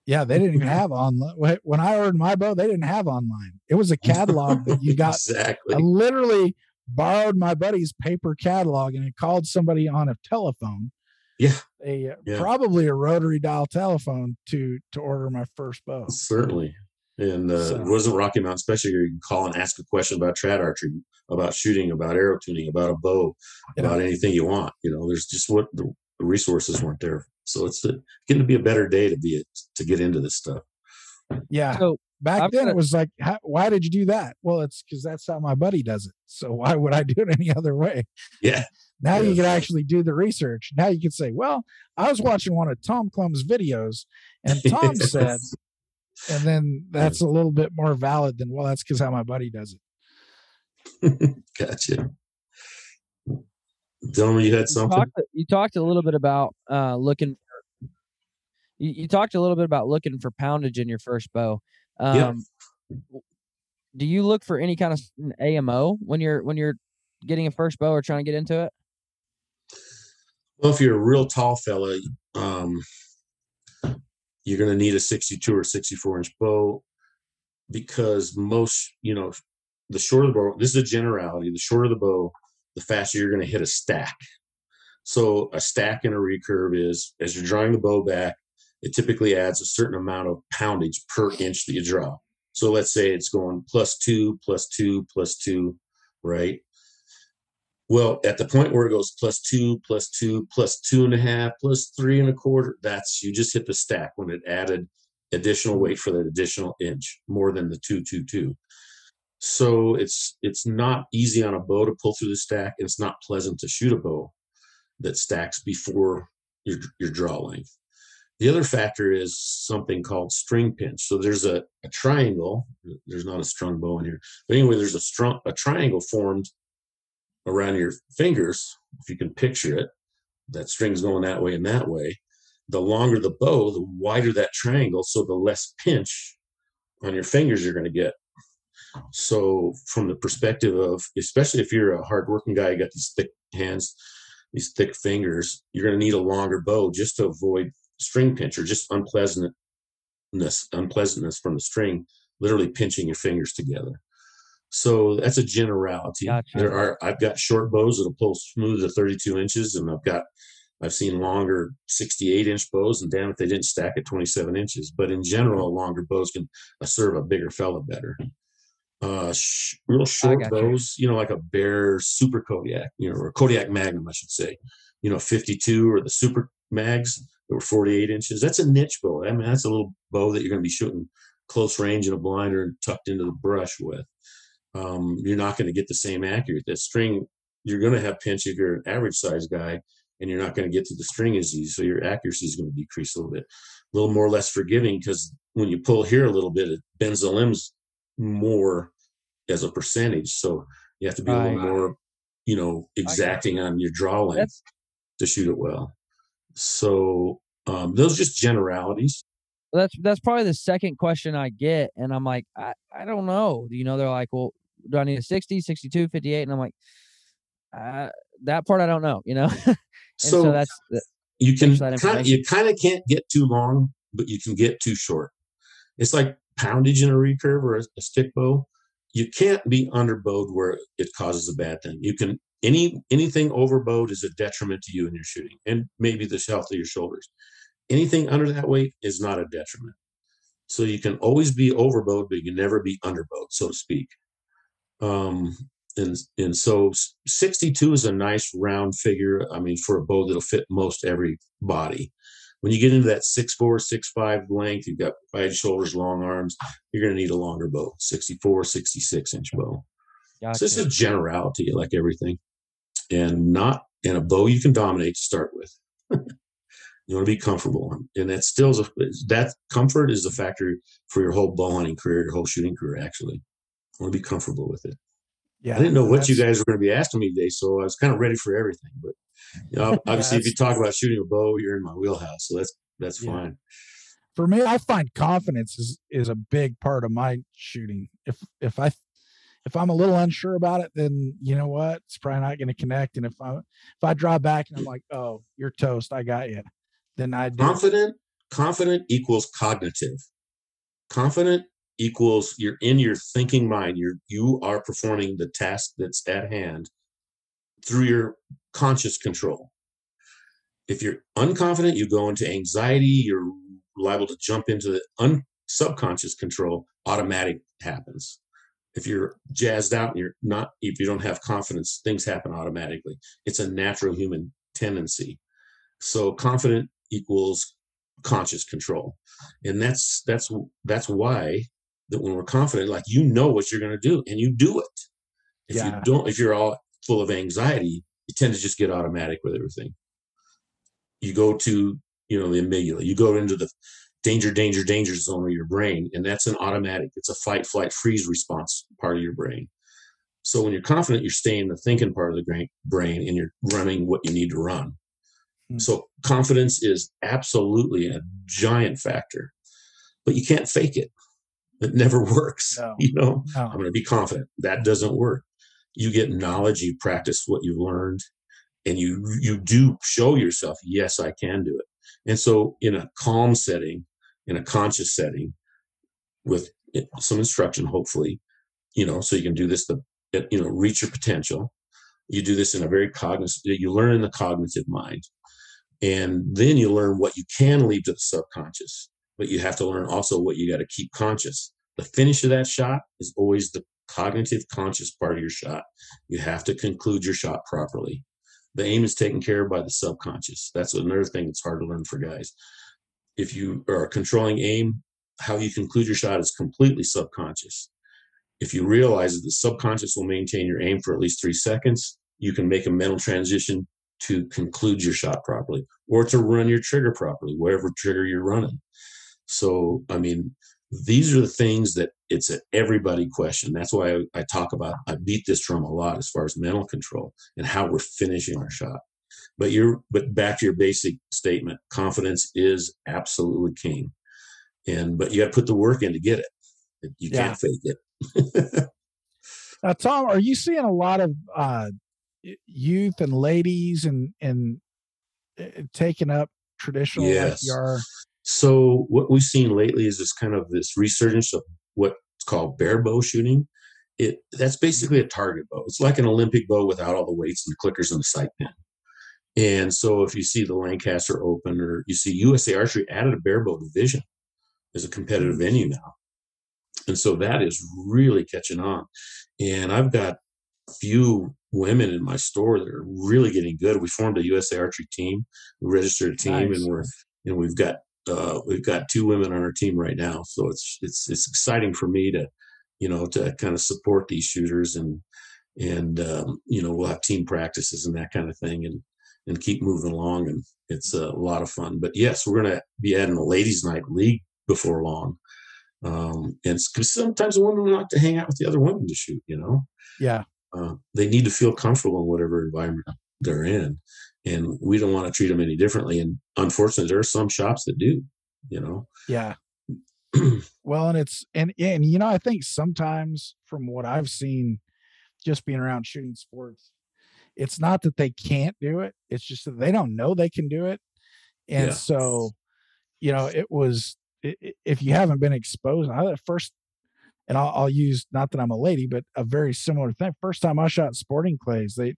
yeah they didn't even have online when i ordered my bow they didn't have online it was a catalog that you got [laughs] exactly. i literally borrowed my buddy's paper catalog and I called somebody on a telephone Yeah. a uh, Yeah. probably a rotary dial telephone to to order my first bow Certainly. And uh, So- it wasn't Rocky Mountain Special. You can call and ask a question about trad archery, about shooting, about arrow tuning, about a bow, Yeah. about anything you want. You know, there's just what the, the resources weren't there. So it's getting to be a better day to be to get into this stuff. Yeah. So Back I've then, got it was like, how, why did you do that? Well, it's because that's how my buddy does it. So [laughs] why would I do it any other way? Yeah. Now you can actually do the research. Now you can say, well, I was watching one of Tom Clum's videos, and [laughs] Tom said, and then that's a little bit more valid than, well, that's because how my buddy does it. [laughs] Gotcha. Dylan, you had you something? talked, you talked a little bit about uh, looking for. You, you talked a little bit about looking for poundage in your first bow. Um, Yeah. Do you look for any kind of AMO when you're when you're getting a first bow or trying to get into it? Well, if you're a real tall fella, um, you're going to need a 62 or 64 inch bow because most, you know, the shorter the bow, this is a generality, the shorter the bow, the faster you're going to hit a stack. So a stack in a recurve is as you're drawing the bow back, it typically adds a certain amount of poundage per inch that you draw. So let's say it's going plus two, plus two, plus two, right? Well, at the point where it goes plus two, plus two, plus two and a half, plus three and a quarter, that's you just hit the stack when it added additional weight for that additional inch, more than the two, two, two. So it's it's not easy on a bow to pull through the stack. and It's not pleasant to shoot a bow that stacks before your your draw length. The other factor is something called string pinch. So there's a, a triangle. There's not a strung bow in here, but anyway, there's a strong a triangle formed around your fingers, if you can picture it, that string's going that way and that way. The longer the bow, the wider that triangle, so the less pinch on your fingers you're going to get. So, from the perspective of, especially if you're a hardworking guy, you got these thick hands, these thick fingers, you're going to need a longer bow just to avoid string pinch or just unpleasantness, unpleasantness from the string, literally pinching your fingers together. So that's a generality. Gotcha. There are I've got short bows that'll pull smooth to 32 inches, and I've got I've seen longer 68 inch bows, and damn if they didn't stack at 27 inches. But in general, longer bows can uh, serve a bigger fella better. Uh, sh- real short got you. bows, you know, like a Bear Super Kodiak, you know, or Kodiak Magnum, I should say. You know, 52 or the Super Mags that were 48 inches. That's a niche bow. I mean, that's a little bow that you're going to be shooting close range in a blinder and tucked into the brush with. Um, you're not going to get the same accurate. That string, you're going to have pinch if you're an average size guy, and you're not going to get to the string as easy. So your accuracy is going to decrease a little bit, a little more less forgiving because when you pull here a little bit, it bends the limbs more as a percentage. So you have to be a little more, you know, exacting on your draw length to shoot it well. So um, those are just generalities. That's that's probably the second question I get, and I'm like, I, I don't know. You know, they're like, well, do I need a 60, 62, 58? And I'm like, uh, that part I don't know. You know, [laughs] so, So, that's the, you can Thanks for that kind you kind of can't get too long, but you can get too short. It's like poundage in a recurve or a, a stick bow. You can't be underbowed where it causes a bad thing. You can any anything overbowed is a detriment to you in your shooting and maybe the health of your shoulders. Anything under that weight is not a detriment. So you can always be overbowed, but you can never be underbowed, so to speak. Um, and and so 62 is a nice round figure. I mean, for a bow that'll fit most every body. When you get into that six four, six five length, you've got wide shoulders, long arms. You're going to need a longer bow, 64, 66 inch bow. Gotcha. So this is generality, like everything, and not in a bow you can dominate to start with. [laughs] you want to be comfortable, and that still is a, that comfort is a factor for your whole bow hunting career, your whole shooting career. Actually, you want to be comfortable with it. Yeah. I didn't know what you guys were going to be asking me today, so I was kind of ready for everything. But you know, [laughs] obviously, if you talk about shooting a bow, you're in my wheelhouse, so that's that's Yeah. fine. for me i find confidence is is a big part of my shooting if if i if i'm a little unsure about it then you know what it's probably not going to connect and if i if i draw back and i'm like oh you're toast i got you then i do Confident, confident equals cognitive. Confident equals you're in your thinking mind. You're you are performing the task that's at hand through your conscious control. If you're unconfident, you go into anxiety. You're liable to jump into the subconscious control, automatic happens. If you're jazzed out and you're not, if you don't have confidence, things happen automatically. It's a natural human tendency. So confident equals conscious control. And that's that's that's why that when we're confident, like you know what you're gonna do and you do it. If Yeah. you don't, if you're all full of anxiety, you tend to just get automatic with everything. You go to, you know, the amygdala, you go into the danger, danger, danger zone of your brain, and that's an automatic, it's a fight, flight, freeze response part of your brain. So when you're confident, you're staying in the thinking part of the brain and you're running what you need to run. Hmm. So confidence is absolutely a giant factor, but you can't fake it. It never [laughs] works. No. You know, No. I'm going to be confident. That doesn't work. You get knowledge, you practice what you've learned, and you you do show yourself, yes, I can do it. And so, in a calm setting, in a conscious setting, with eh, some instruction, hopefully, you know, so you can do this to eh, you know reach your potential. You do this in a very cognitive. Eh, you learn in the cognitive mind, and then you learn what you can leave to the subconscious. But you have to learn also what you got to keep conscious. The finish of that shot is always the cognitive conscious part of your shot. You have to conclude your shot properly. The aim is taken care of by the subconscious. That's another thing that's hard to learn for guys. If you are controlling aim, how you conclude your shot is completely subconscious. If you realize that the subconscious will maintain your aim for at least three seconds, you can make a mental transition to conclude your shot properly or to run your trigger properly, wherever trigger you're running. So, I mean, these are the things that it's an everybody question. That's why I, I talk about, I beat this drum a lot as far as mental control and how we're finishing our shot. But you're, but back to your basic statement, confidence is absolutely king. And, but you got to put the work in to get it. You Yeah. can't fake it. Now, [laughs] Tom, are you seeing a lot of uh, youth and ladies and and uh, taking up traditional Yes. are? So what we've seen lately is this kind of this resurgence of what's called bare bow shooting. It that's basically a target bow. It's like an Olympic bow without all the weights and the clickers and the sight pin. And so if you see the Lancaster Open or you see USA Archery added a bare bow division as a competitive venue now. And so that is really catching on. And I've got a few women in my store that are really getting good. We formed a USA Archery team. We registered a team Nice. and we're and we've got uh, we've got two women on our team right now. So it's it's it's exciting for me to, you know, to kind of support these shooters and and um, you know we'll have team practices and that kind of thing and and keep moving along and it's a lot of fun. But yes, we're gonna be adding a ladies' night league before long. Um, and because sometimes the women like to hang out with the other women to shoot, you know Yeah, uh, they need to feel comfortable in whatever environment they're in and we don't want to treat them any differently and unfortunately there are some shops that do you know yeah. [clears throat] Well, and it's and and you know I think sometimes from what I've seen, just being around shooting sports, it's not that they can't do it; it's just that they don't know they can do it, and Yeah. so you know it was if you haven't been exposed. I the first, and I'll, I'll use not that I'm a lady, but a very similar thing. First time I shot sporting clays, they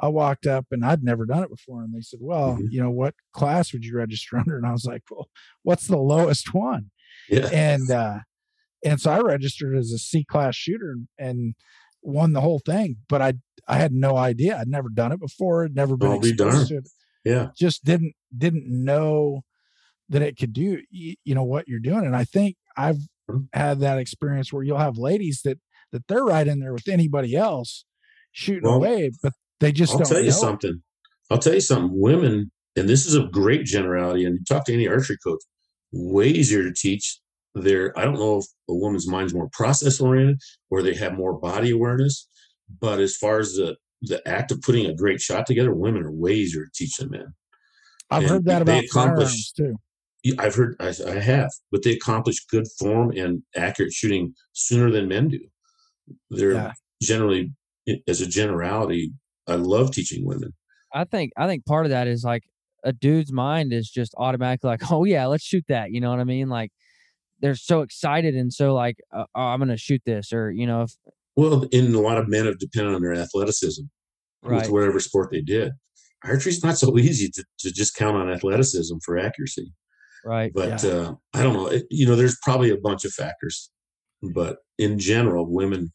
I walked up and I'd never done it before, and they said, "Well, Mhm. you know what class would you register [laughs] under?" And I was like, "Well, what's the lowest one?" yeah and uh and so I registered as a C class shooter and won the whole thing. But I I had no idea. I'd never done it before. I'd never been I'll be to it. yeah Just didn't didn't know that it could do you, you know what you're doing. And I think I've Mhm. had that experience where you'll have ladies that that they're right in there with anybody else shooting Well, away, but they just i'll don't I'll tell you something i'll tell you something women and this is a great generality and you talk to any archery coach way easier to teach their i don't know if a woman's mind's more process oriented or they have more body awareness but as far as the the act of putting a great shot together women are way easier to teach than men I've and heard that they about accomplish- firearms too. Yeah, I've heard, I, I have, but they accomplish good form and accurate shooting sooner than men do. They're Yeah. generally, as a generality, I love teaching women. I think I think part of that is like a dude's mind is just automatically like, oh yeah, let's shoot that. You know what I mean? Like they're so excited and so like, uh, oh, I'm gonna shoot this, or you know, if Well, and a lot of men have depended on their athleticism Right. with whatever sport they did. Archery's not so [laughs] easy to, to just count on athleticism for accuracy. Right. But Yeah. uh, I don't know. It, you know, there's probably a bunch of factors, but in general, women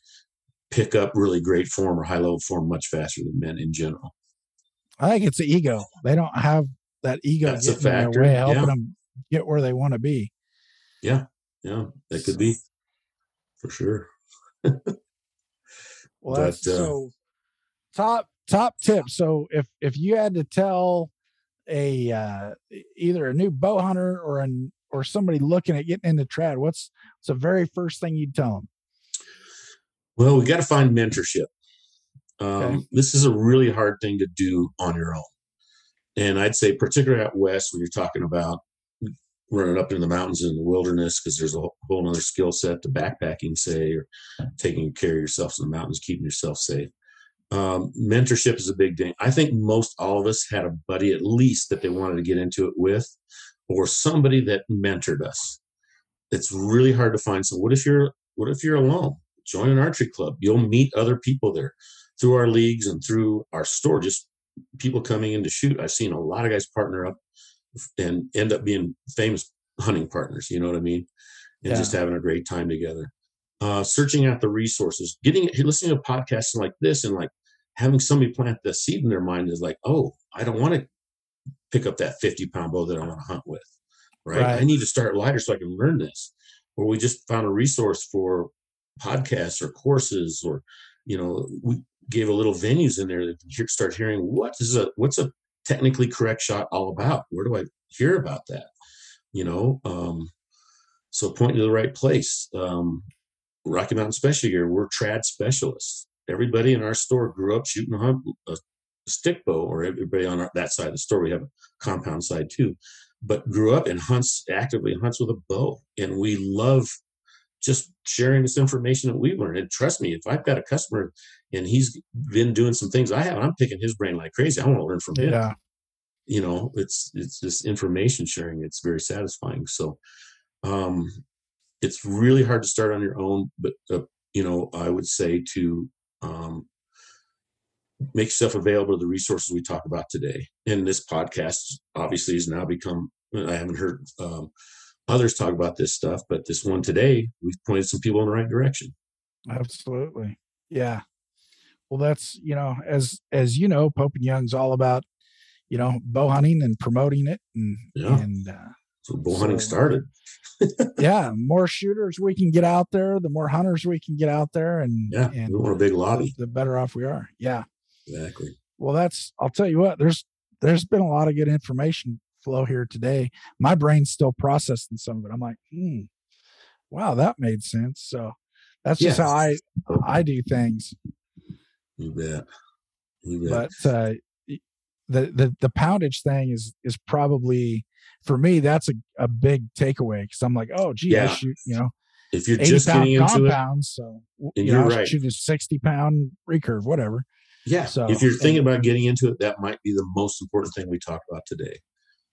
pick up really great form or high level form much faster than men in general. I think it's the ego. They don't have that ego That's a getting in their factor, way, helping yeah. them get where they want to be. Yeah, that could be for sure. [laughs] Well, that's But, uh, so top top tip. So if if you had to tell a uh, either a new bow hunter or an or somebody looking at getting into trad, what's what's the very first thing you'd tell them? Well, we got to find mentorship. Um, Okay. This is a really hard thing to do on your own. And I'd say, particularly out west, when you're talking about running up in the mountains in the wilderness, because there's a whole- other skill set to backpacking, say, or taking care of yourself in the mountains, keeping yourself safe. Um, mentorship is a big thing. I think most all of us had a buddy at least that they wanted to get into it with, or somebody that mentored us. It's really hard to find. So what if you're what if you're alone? Join an archery club. You'll meet other people there through our leagues and through our store. Just people coming in to shoot. I've seen a lot of guys partner up and end up being famous hunting partners. You know what I mean? And Yeah. just having a great time together. Uh, searching out the resources, getting listening to podcasts like this, and like having somebody plant the seed in their mind is like, oh, I don't want to pick up that 50 pound bow that I want to hunt with. Right? I need to start lighter so I can learn this. Or we just found a resource for podcasts or courses, or you know, we gave a little venues in there that start hearing what is a what's a technically correct shot all about? Where do I hear about that? You know, um, so point to the right place. Um, Rocky Mountain Specialty Gear, we're trad specialists. Everybody in our store grew up shooting a, a stick bow, or everybody on our, that side of the store. We have a compound side too, but grew up and hunts actively hunts with a bow, and we love just sharing this information that we've learned. And trust me, if I've got a customer and he's been doing some things I have, I'm picking his brain like crazy. I want to learn from him Yeah. you know it's it's just information sharing it's very satisfying so um it's really hard to start on your own but uh, you know i would say to um make yourself available to the resources we talk about today and this podcast obviously has now become i haven't heard um, others talk about this stuff but this one today we've pointed some people in the right direction Absolutely. Yeah. Well, that's, you know, as as you know, Pope and Young's all about, you know, bow hunting and promoting it and Yeah. and uh so bull hunting So- started [laughs] yeah, more shooters we can get out there, the more hunters we can get out there and yeah and we want a big the, lobby the better off we are. Yeah. exactly Well, that's I'll tell you what, there's there's been a lot of good information flow here today. My brain's still processing some of it. I'm like, hmm, wow, that made sense. So that's just Yeah. how I I do things. you bet you bet but uh the the the poundage thing is is probably for me that's a, a big takeaway because i'm like oh gee i shoot you know if you're just pound getting into it compounds so And you know right. shoot a 60 pound recurve whatever Yeah. So- if you're thinking and- about getting into it, that might be the most important thing we talk about today.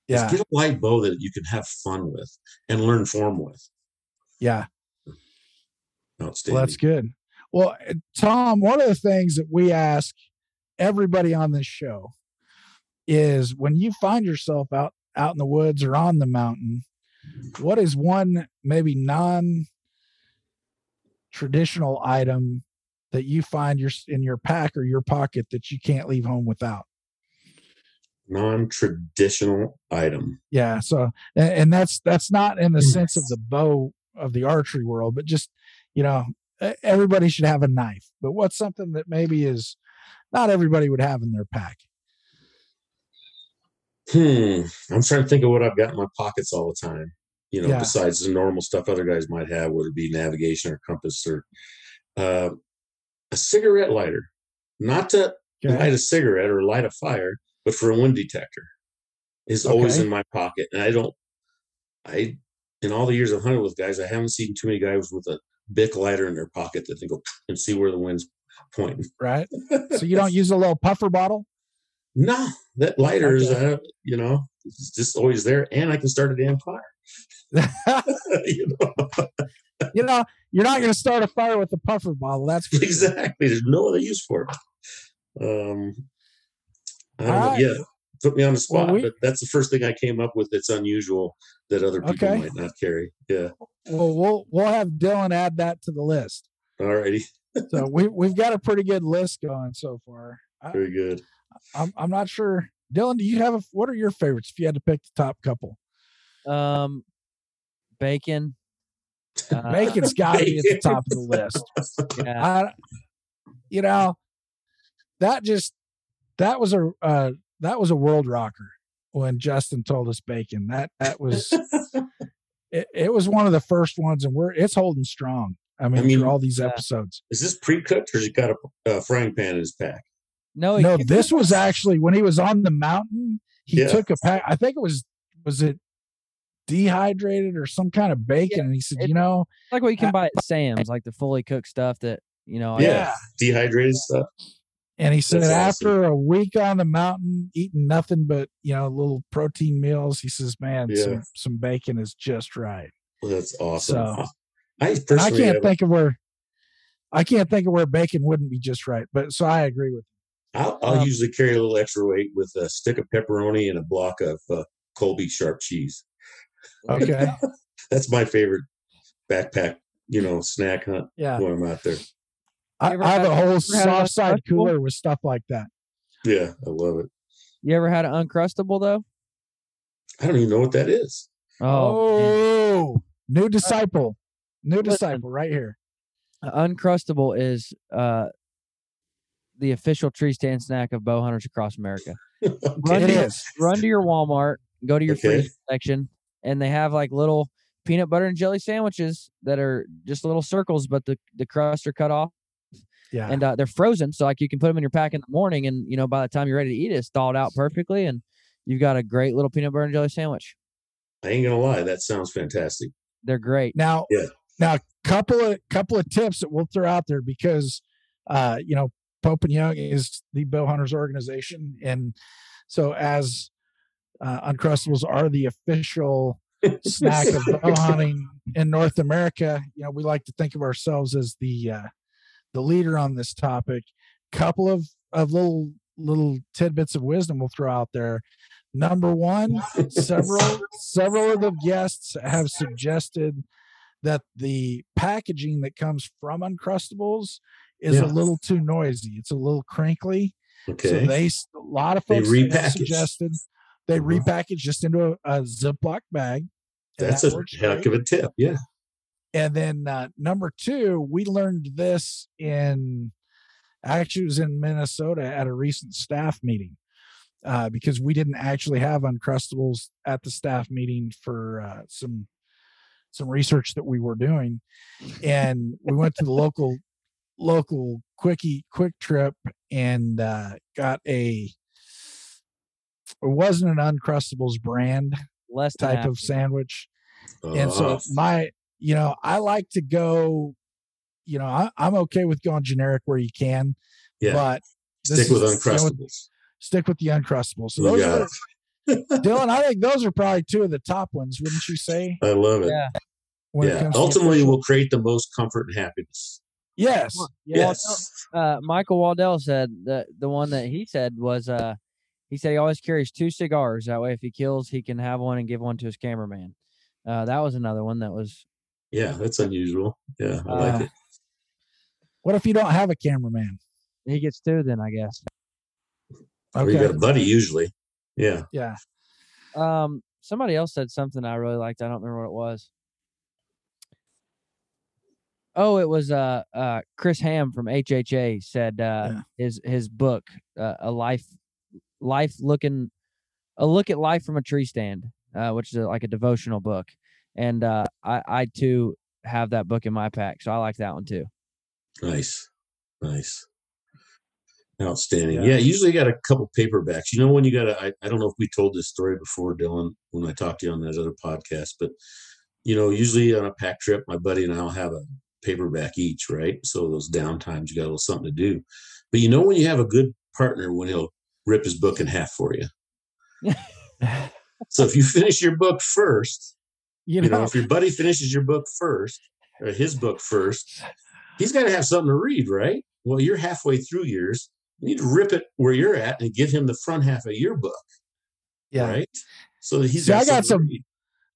Yeah get a light bow that you can have fun with and learn form with. yeah Outstanding. well that's good well uh, tom one of the things that we ask everybody on this show is when you find yourself out out in the woods or on the mountain what is one maybe non traditional item that you find your in your pack or your pocket that you can't leave home without Non-traditional item. yeah so and, and that's that's not in the sense of the bow of the archery world but just you know everybody should have a knife but what's something that maybe is not everybody would have in their pack Hmm. I'm trying to think of what I've got in my pockets all the time. You know, Yeah. besides the normal stuff other guys might have, whether it be navigation or compass or uh, a cigarette lighter. Not to light a cigarette or light a fire, but for a wind detector is always in my pocket. And I don't, I, in all the years I've hunted with guys, I haven't seen too many guys with a Bic lighter in their pocket that they go [clears throat] and see where the wind's pointing. right [laughs] so you don't use a little puffer bottle No, that lighter is, Okay. uh, you know, it's just always there, and I can start a damn fire. [laughs] [laughs] you know? you know you're not going to start a fire with a puffer bottle that's exactly. There's no other use for it. Um, I don't All know. Yeah, put me on the spot, we- but that's the first thing I came up with that's unusual that other people Okay. might not carry. Yeah. Well, we'll we'll have Dylan add that to the list. All righty. [laughs] So we we've got a pretty good list going so far. I, Very good. I'm I'm not sure. Dylan, do you have a, what are your favorites if you had to pick the top couple? Um, bacon. [laughs] Uh, Bacon's got to be at the top of the [laughs] list. Yeah, I, you know, that just that was a uh, that was a world rocker when Justin told us bacon. That that was [laughs] it, it was one of the first ones, and we're it's holding strong. I mean, mean, through all these yeah. episodes. Is this pre-cooked or has he got a uh, frying pan in his pack? no, No, this was actually when he was on the mountain. He Yeah. took a pack. I think it was was it dehydrated or some kind of bacon, and he said, it- you know, like what you can buy at Sam's, like the fully cooked stuff that you know. I- Yeah. Dehydrated stuff. And he said That's after a week on the mountain, eating nothing but you know little protein meals, he says, "Man, Yeah. some some bacon is just right." Well, that's awesome. So- I I can't have- think of where I can't think of where bacon wouldn't be just right. But so I agree with I'll, I'll um, usually carry a little extra weight with a stick of pepperoni and a block of uh, Colby sharp cheese. Okay, [laughs] That's my favorite backpack, you know, snack hunt yeah, when I'm out there. I, I have a whole ever had an soft side cooler with stuff like that. Yeah, I love it. You ever had an uncrustable though? I don't even know what that is. Oh. Oh, new disciple, new Listen. disciple, right here. Uncrustable is uh the official tree stand snack of bow hunters across America. [laughs] Run It to, your- is. run to your Walmart, go to your Okay. freeze section, and they have like little peanut butter and jelly sandwiches that are just little circles, but the the crusts are cut off Yeah, and uh, they're frozen, so like you can put them in your pack in the morning, and you know by the time you're ready to eat it, it's thawed out perfectly, and you've got a great little peanut butter and jelly sandwich. I ain't gonna lie, that sounds fantastic. They're great. Now, Yeah. now, couple of couple of tips that we'll throw out there because, uh, you know, Pope and Young is the bow hunters organization, and so as uh, Uncrustables are the official [laughs] snack of bow hunting in North America, you know, we like to think of ourselves as the uh, the leader on this topic. Couple of of little little tidbits of wisdom we'll throw out there. Number one, several [laughs] several of the guests have suggested that the packaging that comes from Uncrustables is Yeah. a little too noisy. It's a little crinkly. Okay. So they a lot of folks suggested they Mhm. repackage just into a, a Ziploc bag. That's that a heck great. of a tip. Yeah. And then uh, number two, we learned this in actually it was in Minnesota at a recent staff meeting uh, because we didn't actually have Uncrustables at the staff meeting for uh, some some research that we were doing, and we went to the local local quickie quick trip and uh, got a it wasn't an Uncrustables brand Less type of sandwich. And so Uh, my you know i like to go you know I, i'm okay with going generic where you can yeah. but Stick with is- you know, Uncrustables. stick with the uncrustables so those are [laughs] dylan i think those are probably two of the top ones wouldn't you say I love it. Yeah. when it yeah. comes Ultimately, official- will create the most comfort and happiness. yes Yes. uh, Michael Waddell said that the one that he said was uh he said he always carries two cigars that way if he kills he can have one and give one to his cameraman. Uh, that was another one that was Yeah, that's unusual. Yeah, I like Uh, it. what if you don't have a cameraman he gets two then I guess. Or you okay got a buddy usually. Yeah. yeah Um, somebody else said something I really liked. I don't remember what it was. Oh, it was uh uh Chris Ham from HHA said uh Yeah. his his book uh, a life life looking a look at life from a tree stand uh which is a, like a devotional book and uh I I too have that book in my pack so I like that one too. Nice. Nice. Outstanding. Yeah. Yeah, usually you got a couple paperbacks. You know, when you got a, I, I don't know if we told this story before, Dylan, when I talked to you on that other podcast, but, you know, usually on a pack trip, my buddy and I'll have a paperback each, right? So those downtimes, you got a little something to do. But you know, when you have a good partner, when he'll rip his book in half for you. [laughs] So if you finish your book first, you you know, know if your buddy finishes your book first, or his book first, he's got to have something to read, right? Well, you're halfway through yours. You need to rip it where you're at and give him the front half of your book. Yeah. Right. So he's. See, I got some-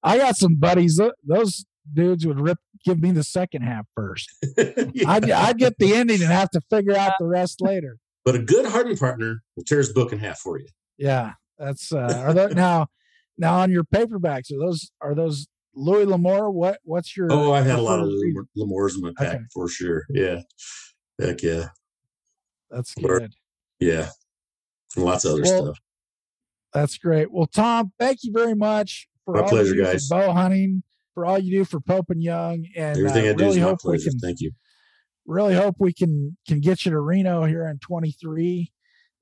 I got some buddies. Those dudes would rip give me the second half first. [laughs] Yeah. I'd, I'd get the ending and have to figure out the rest later. but a good hardened partner will tear his book in half for you. Yeah, that's uh, are those [laughs] now now on your paperbacks? Are those are those Louis L'Amour? What what's your? Oh, I've had a lot of? L'Amours in my pack Okay. for sure. Yeah. Heck yeah. That's good. Yeah. And lots of other Well, stuff. That's great. Well, Tom, thank you very much for My all pleasure, you guys. bow hunting, for all you do for Pope and Young, and Everything uh, I do really is my pleasure. can Thank you. really hope we can can get you to Reno here in 23,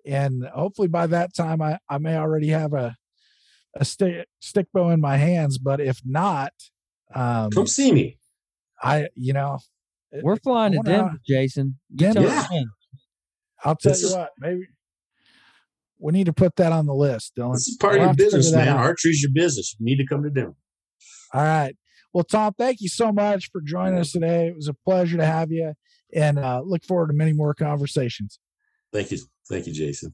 and hopefully by that time I I may already have a a stick stick bow in my hands. But if not, um, Come see me. I you know We're flying to wonder how- Denver, Jason. You Denver? tell Yeah. I'll tell This you is- what, maybe we need to put that on the list, Dylan. This is part We'll of your business, man. out. Archery's your business. You need to come to Denver. All right. Well, Tom, thank you so much for joining us today. It was a pleasure to have you, and uh, look forward to many more conversations. Thank you. Thank you, Jason.